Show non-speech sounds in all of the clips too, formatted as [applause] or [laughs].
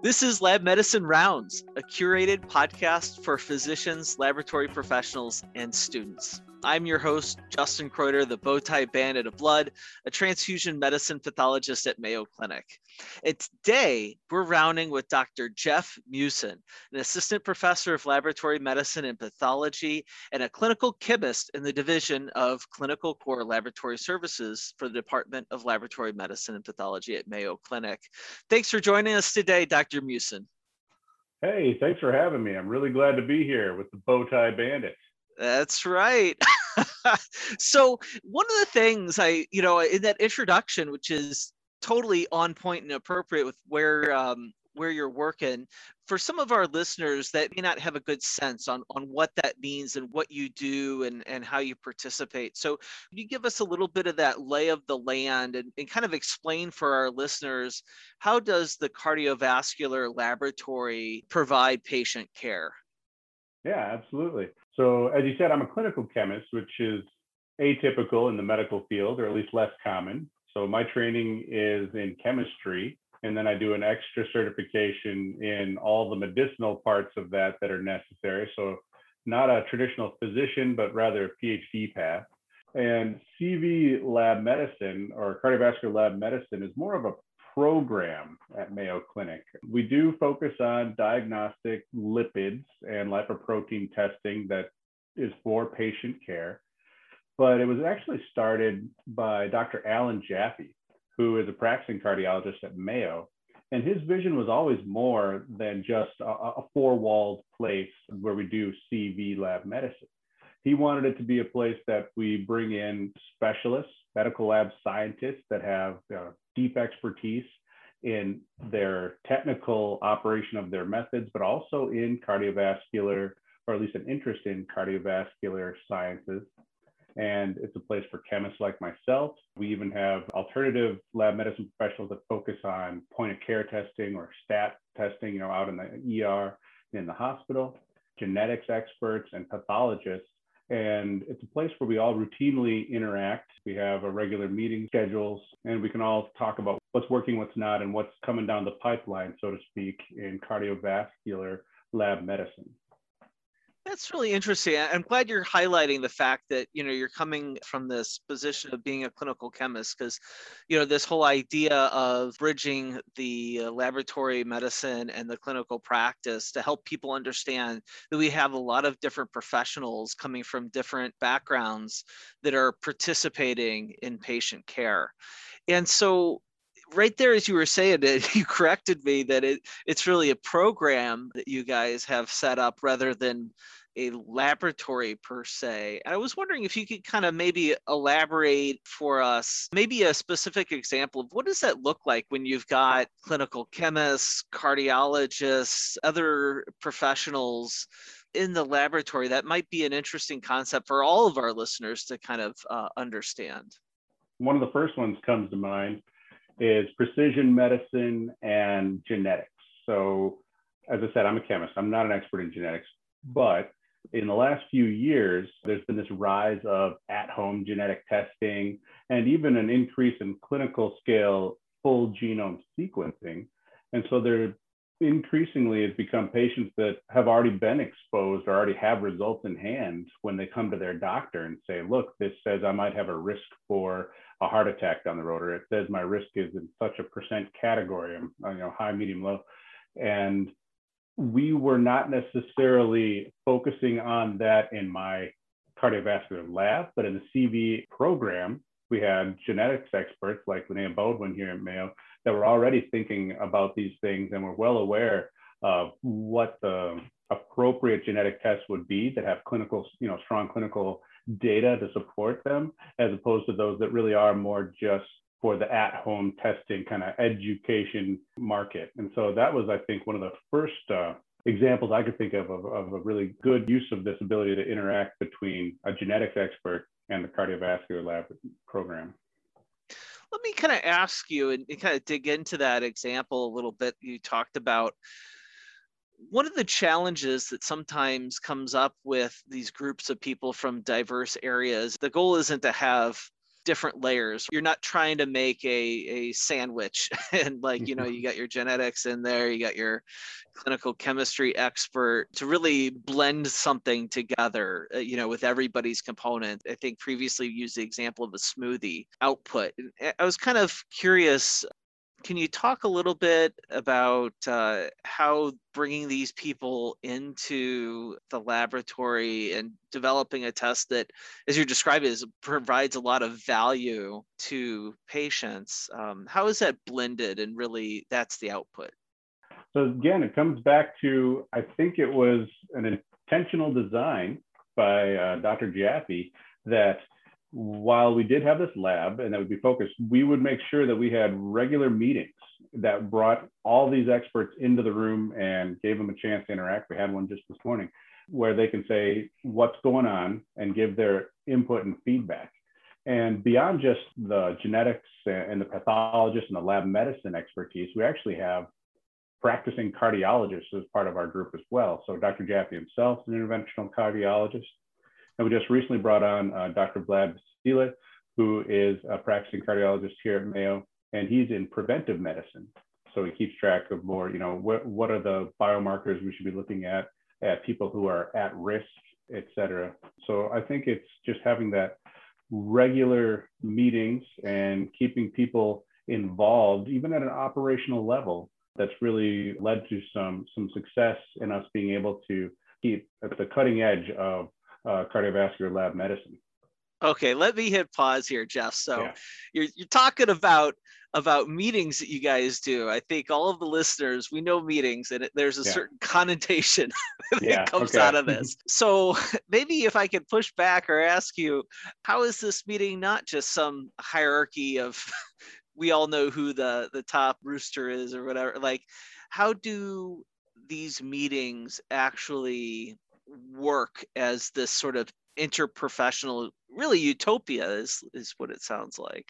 This is Lab Medicine Rounds, a curated podcast for physicians, laboratory professionals, and students. I'm your host, Justin Kreuter, the Bowtie Bandit of Blood, a transfusion medicine pathologist at Mayo Clinic. And today, we're rounding with Dr. Jeff Meeusen, an assistant professor of laboratory medicine and pathology and a clinical chemist in the Division of Clinical Core Laboratory Services for the Department of Laboratory Medicine and Pathology at Mayo Clinic. Thanks for joining us today, Dr. Meeusen. Hey, thanks for having me. I'm really glad to be here with the Bowtie Bandit. That's right. [laughs] so one of the things I, you know, in that introduction, which is totally on point and appropriate with where um, where you're working, for some of our listeners that may not have a good sense on on what that means and what you do and and how you participate. So can you give us a little bit of that lay of the land and, and kind of explain for our listeners how does the cardiovascular laboratory provide patient care? Yeah, absolutely. So, as you said, I'm a clinical chemist, which is atypical in the medical field, or at least less common. So, my training is in chemistry, and then I do an extra certification in all the medicinal parts of that that are necessary. So, not a traditional physician, but rather a PhD path. And CV lab medicine or cardiovascular lab medicine is more of a program at Mayo Clinic. We do focus on diagnostic lipids and lipoprotein testing that is for patient care. But it was actually started by Dr. Allan Jaffe, who is a practicing cardiologist at Mayo. And his vision was always more than just a, a four walled place where we do CV lab medicine. He wanted it to be a place that we bring in specialists, medical lab scientists that have uh, deep expertise in their technical operation of their methods, but also in cardiovascular, or at least an interest in cardiovascular sciences. And it's a place for chemists like myself. We even have alternative lab medicine professionals that focus on point of care testing or stat testing, you know, out in the ER, in the hospital, genetics experts and pathologists and it's a place where we all routinely interact. We have a regular meeting schedules, and we can all talk about what's working, what's not, and what's coming down the pipeline, so to speak, in cardiovascular lab medicine. That's really interesting. I'm glad you're highlighting the fact that you know you're coming from this position of being a clinical chemist because you know this whole idea of bridging the uh, laboratory medicine and the clinical practice to help people understand that we have a lot of different professionals coming from different backgrounds that are participating in patient care. And so right there as you were saying [laughs] it you corrected me that it it's really a program that you guys have set up rather than a laboratory per se. And I was wondering if you could kind of maybe elaborate for us, maybe a specific example of what does that look like when you've got clinical chemists, cardiologists, other professionals in the laboratory. That might be an interesting concept for all of our listeners to kind of uh, understand. One of the first ones comes to mind is precision medicine and genetics. So, as I said, I'm a chemist. I'm not an expert in genetics, but in the last few years, there's been this rise of at home genetic testing and even an increase in clinical scale full genome sequencing. And so there increasingly has become patients that have already been exposed or already have results in hand when they come to their doctor and say, look, this says I might have a risk for a heart attack down the road, or it says my risk is in such a percent category, you know, high, medium, low. And we were not necessarily focusing on that in my cardiovascular lab, but in the CV program, we had genetics experts like Linnea Baudhuin here at Mayo that were already thinking about these things and were well aware of what the appropriate genetic tests would be that have clinical, you know, strong clinical data to support them, as opposed to those that really are more just for the at-home testing kind of education market. And so that was, I think, one of the first uh, examples I could think of, of of a really good use of this ability to interact between a genetics expert and the cardiovascular lab program. Let me kind of ask you and, and kind of dig into that example a little bit. You talked about one of the challenges that sometimes comes up with these groups of people from diverse areas the goal isn't to have different layers. You're not trying to make a, a sandwich [laughs] and like, you know, you got your genetics in there, you got your clinical chemistry expert to really blend something together, uh, you know, with everybody's component. I think previously used the example of a smoothie output. I was kind of curious can you talk a little bit about uh, how bringing these people into the laboratory and developing a test that, as you're describing, is provides a lot of value to patients? Um, how is that blended, and really that's the output? So again, it comes back to I think it was an intentional design by uh, Dr. Jaffe that while we did have this lab and that would be focused, we would make sure that we had regular meetings that brought all these experts into the room and gave them a chance to interact. We had one just this morning where they can say what's going on and give their input and feedback. And beyond just the genetics and the pathologist and the lab medicine expertise, we actually have practicing cardiologists as part of our group as well. So Dr. Jaffe himself is an interventional cardiologist. And we just recently brought on uh, Dr. Vlad Vasile, who is a practicing cardiologist here at Mayo, and he's in preventive medicine. So he keeps track of more, you know, what, what are the biomarkers we should be looking at, at people who are at risk, et cetera. So I think it's just having that regular meetings and keeping people involved, even at an operational level, that's really led to some, some success in us being able to keep at the cutting edge of uh, cardiovascular lab medicine. Okay, let me hit pause here, Jeff. So yeah. you're, you're talking about about meetings that you guys do. I think all of the listeners, we know meetings and it, there's a yeah. certain [laughs] connotation [laughs] that yeah, comes okay. out of this. [laughs] So maybe if I could push back or ask you, how is this meeting not just some hierarchy of we all know who the the top rooster is or whatever like how do these meetings actually work as this sort of interprofessional really utopia is is what it sounds like.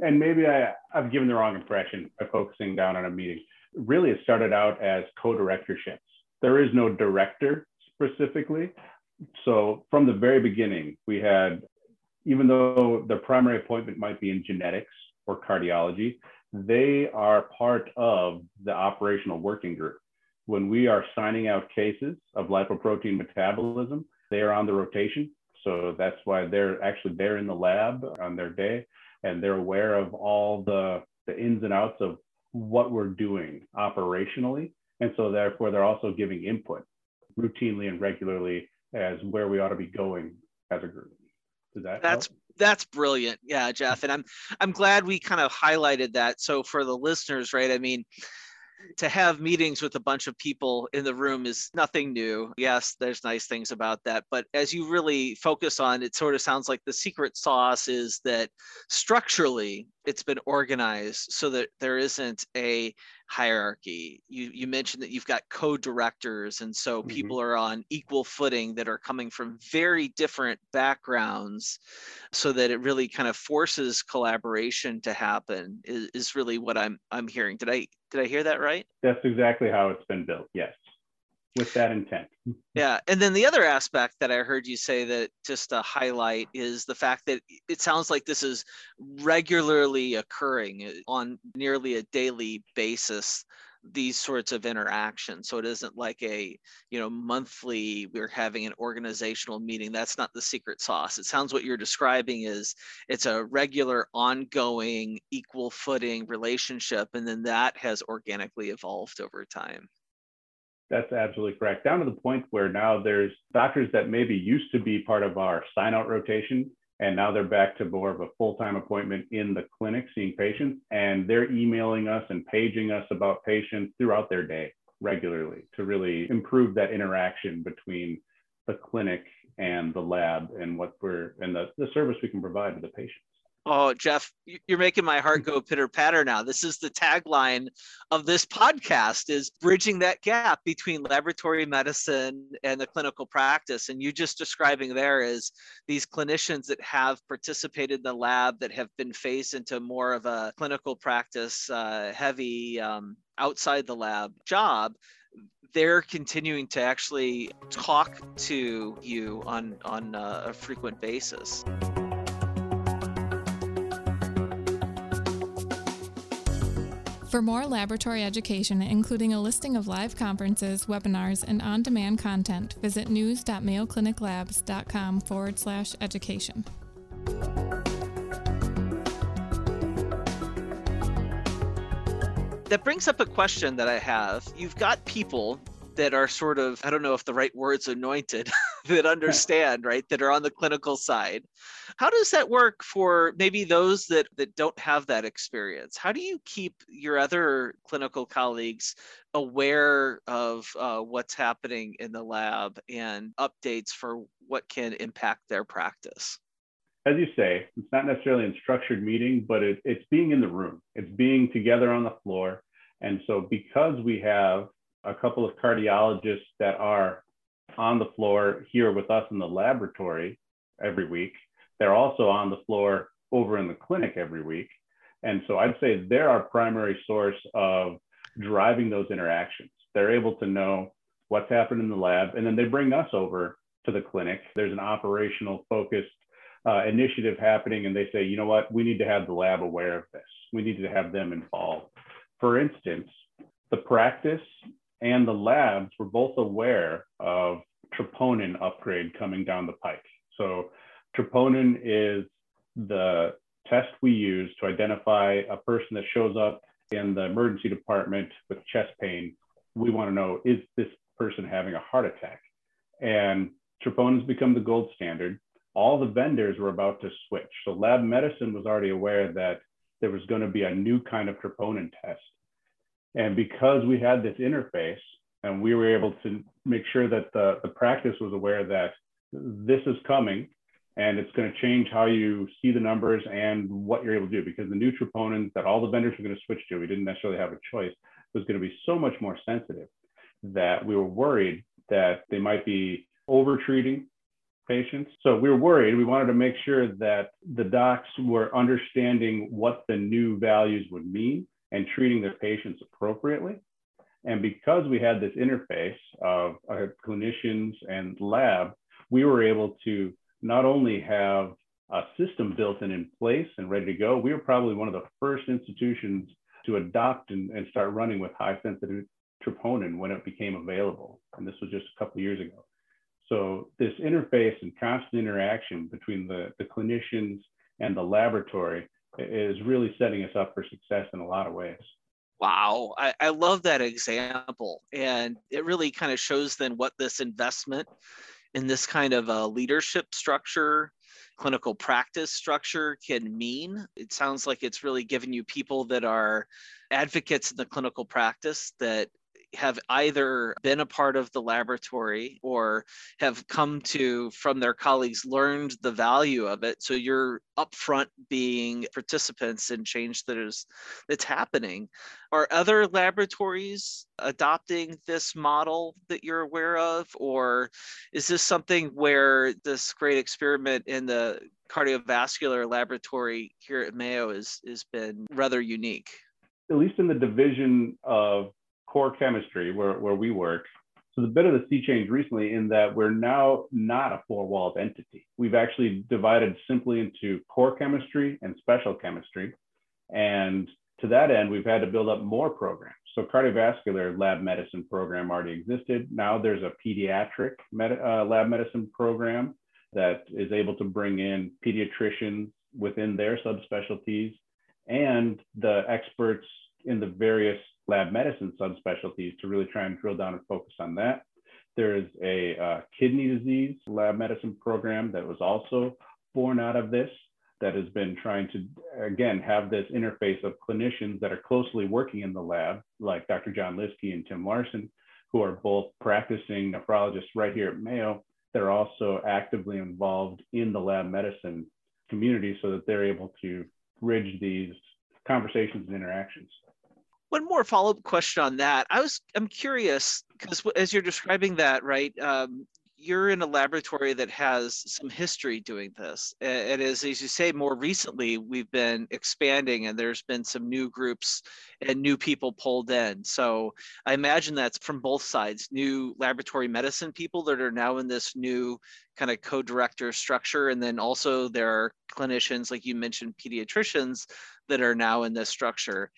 And maybe I, i've given the wrong impression by focusing down on a meeting. Really it started out as co-directorships. There is no director specifically. So from the very beginning we had even though the primary appointment might be in genetics or cardiology they are part of the operational working group when we are signing out cases of lipoprotein metabolism, they are on the rotation. So that's why they're actually there in the lab on their day and they're aware of all the, the ins and outs of what we're doing operationally. And so therefore they're also giving input routinely and regularly as where we ought to be going as a group. Does that that's help? that's brilliant. Yeah, Jeff. And I'm I'm glad we kind of highlighted that. So for the listeners, right? I mean, to have meetings with a bunch of people in the room is nothing new. Yes, there's nice things about that. But as you really focus on, it sort of sounds like the secret sauce is that structurally it's been organized so that there isn't a hierarchy. You you mentioned that you've got co-directors, and so mm-hmm. people are on equal footing that are coming from very different backgrounds, so that it really kind of forces collaboration to happen. Is, is really what I'm I'm hearing. Did I did I hear that right? That's exactly how it's been built. Yes with that intent. [laughs] yeah. And then the other aspect that I heard you say that just to highlight is the fact that it sounds like this is regularly occurring on nearly a daily basis these sorts of interactions. So it isn't like a you know monthly we're having an organizational meeting. That's not the secret sauce. It sounds what you're describing is it's a regular ongoing equal footing relationship and then that has organically evolved over time. That's absolutely correct. Down to the point where now there's doctors that maybe used to be part of our sign out rotation, and now they're back to more of a full time appointment in the clinic seeing patients, and they're emailing us and paging us about patients throughout their day regularly to really improve that interaction between the clinic and the lab and what we're and the, the service we can provide to the patients. Oh, Jeff, you're making my heart go pitter patter now. This is the tagline of this podcast is bridging that gap between laboratory medicine and the clinical practice. And you just describing there is these clinicians that have participated in the lab that have been phased into more of a clinical practice uh, heavy um, outside the lab job they're continuing to actually talk to you on on uh, a frequent basis. For more laboratory education, including a listing of live conferences, webinars, and on demand content, visit news.mayocliniclabs.com forward slash education. That brings up a question that I have. You've got people that are sort of i don't know if the right words anointed [laughs] [laughs] that understand right that are on the clinical side how does that work for maybe those that that don't have that experience how do you keep your other clinical colleagues aware of uh, what's happening in the lab and updates for what can impact their practice as you say, it's not necessarily a structured meeting, but it, it's being in the room. It's being together on the floor. And so, because we have a couple of cardiologists that are on the floor here with us in the laboratory every week. They're also on the floor over in the clinic every week. And so I'd say they're our primary source of driving those interactions. They're able to know what's happened in the lab, and then they bring us over to the clinic. There's an operational focused uh, initiative happening, and they say, you know what, we need to have the lab aware of this. We need to have them involved. For instance, the practice and the labs were both aware of troponin upgrade coming down the pike. So troponin is the test we use to identify a person that shows up in the emergency department with chest pain. We want to know, is this person having a heart attack? And troponin has become the gold standard. All the vendors were about to switch. So lab medicine was already aware that there was going to be a new kind of troponin test and because we had this interface and we were able to make sure that the, the practice was aware that this is coming and it's going to change how you see the numbers and what you're able to do because the new that all the vendors were going to switch to, we didn't necessarily have a choice, was going to be so much more sensitive that we were worried that they might be over treating patients. So we were worried. We wanted to make sure that the docs were understanding what the new values would mean and treating their patients appropriately. And because we had this interface of uh, clinicians and lab, we were able to not only have a system built and in place and ready to go, we were probably one of the first institutions to adopt and, and start running with high sensitive troponin when it became available. And this was just a couple years ago. So this interface and constant interaction between the, the clinicians and the laboratory is really setting us up for success in a lot of ways. Wow, I, I love that example. And it really kind of shows then what this investment in this kind of a leadership structure, clinical practice structure can mean. It sounds like it's really giving you people that are advocates in the clinical practice that have either been a part of the laboratory or have come to from their colleagues learned the value of it. So you're upfront being participants in change that is that's happening. Are other laboratories adopting this model that you're aware of? Or is this something where this great experiment in the cardiovascular laboratory here at mayo is has been rather unique? At least in the division of core chemistry where, where we work. So the bit of the sea change recently in that we're now not a four-walled entity. We've actually divided simply into core chemistry and special chemistry. And to that end, we've had to build up more programs. So cardiovascular lab medicine program already existed. Now there's a pediatric med- uh, lab medicine program that is able to bring in pediatricians within their subspecialties and the experts in the various lab medicine subspecialties to really try and drill down and focus on that. There is a uh, kidney disease lab medicine program that was also born out of this that has been trying to, again, have this interface of clinicians that are closely working in the lab, like Dr. John Lieske and Tim Larson, who are both practicing nephrologists right here at Mayo. They're also actively involved in the lab medicine community so that they're able to bridge these conversations and interactions one more follow-up question on that. I was i'm curious because as you're describing that right um, you're in a laboratory that has some history doing this and as, as you say more recently we've been expanding and there's been some new groups and new people pulled in so i imagine that's from both sides new laboratory medicine people that are now in this new kind of co-director structure and then also there are clinicians, like you mentioned, pediatricians that are now in this structure.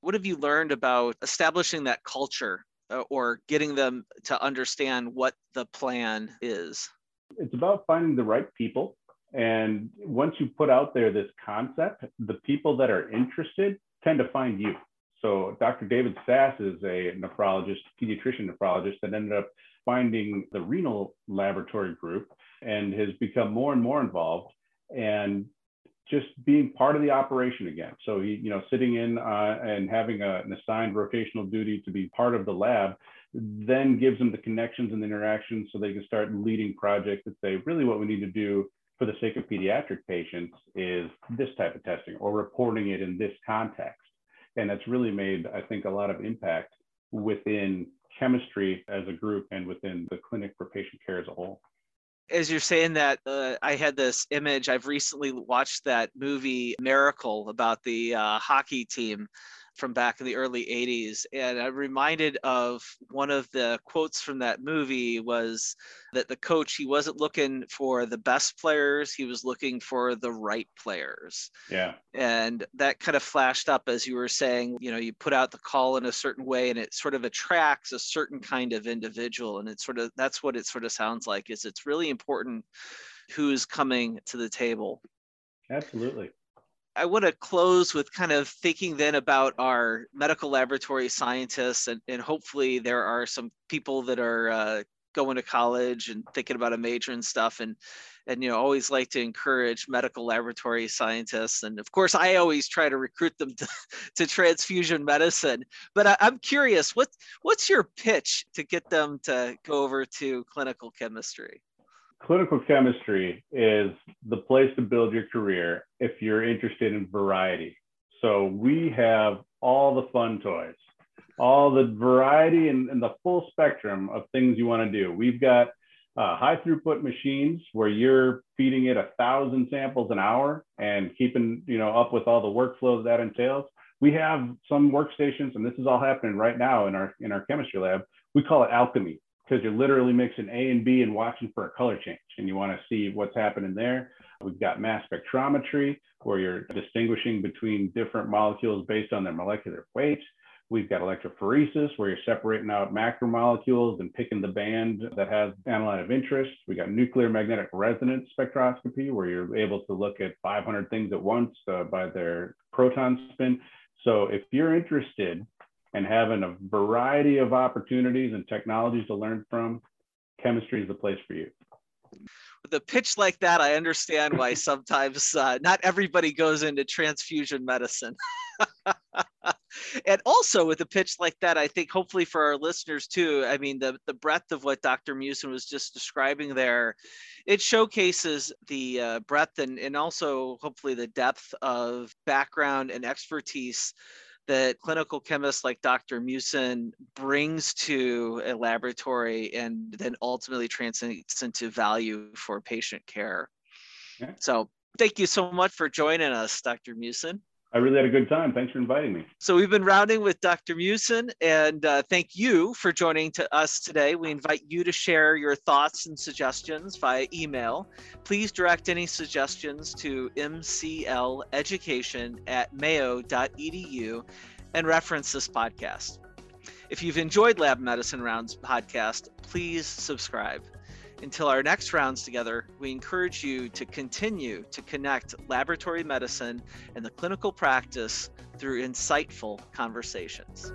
What have you learned about establishing that culture Uh, or getting them to understand what the plan is? It's about finding the right people. And once you put out there this concept, the people that are interested tend to find you. So Dr. David Sas is a nephrologist, pediatrician nephrologist that ended up finding the renal laboratory group and has become more and more involved and just being part of the operation again. So he, you know, sitting in uh, and having a, an assigned rotational duty to be part of the lab, then gives them the connections and the interactions so they can start leading projects that say, really what we need to do for the sake of pediatric patients is this type of testing or reporting it in this context. And that's really made, I think, a lot of impact within chemistry as a group and within the clinic for patient care as a whole as you're saying that, uh, I had this image. I've recently watched that movie Miracle about the uh, hockey team from back in the early 80s and i'm reminded of one of the quotes from that movie was that the coach he wasn't looking for the best players he was looking for the right players. Yeah. And that kind of flashed up as you were saying you know you put out the call in a certain way and it sort of attracts a certain kind of individual and it's sort of that's what it sort of sounds like is it's really important who's coming to the table. Absolutely I want to close with kind of thinking then about our medical laboratory scientists, and, and hopefully there are some people that are uh, going to college and thinking about a major and stuff, and and you know always like to encourage medical laboratory scientists, and of course I always try to recruit them to, [laughs] to transfusion medicine. But I, I'm curious, what what's your pitch to get them to go over to clinical chemistry? Clinical chemistry is the place to build your career if you're interested in variety. So we have all the fun toys, all the variety and, and the full spectrum of things you want to do. We've got uh, high throughput machines where you're feeding it a thousand samples an hour and keeping you know up with all the workflows that entails. We have some workstations, and this is all happening right now in our in our chemistry lab. We call it alchemy because you're literally mixing A and B and watching for a color change and you want to see what's happening there. We've got mass spectrometry where you're distinguishing between different molecules based on their molecular weight. We've got electrophoresis where you're separating out macromolecules and picking the band that has analyte of interest. We got nuclear magnetic resonance spectroscopy where you're able to look at 500 things at once uh, by their proton spin. So if you're interested and having a variety of opportunities and technologies to learn from, chemistry is the place for you. With a pitch like that, I understand why sometimes uh, not everybody goes into transfusion medicine. [laughs] and also with a pitch like that, I think hopefully for our listeners too, I mean, the, the breadth of what Dr. Meeusen was just describing there, it showcases the uh, breadth and, and also hopefully the depth of background and expertise that clinical chemists like Dr. Meeusen brings to a laboratory and then ultimately translates into value for patient care. So thank you so much for joining us, Dr. Meeusen. I really had a good time. Thanks for inviting me. So we've been rounding with Dr. Meeusen, and uh, thank you for joining to us today. We invite you to share your thoughts and suggestions via email. Please direct any suggestions to mcleducation at mayo.edu and reference this podcast. If you've enjoyed Lab Medicine Rounds podcast, please subscribe. Until our next rounds together, we encourage you to continue to connect laboratory medicine and the clinical practice through insightful conversations.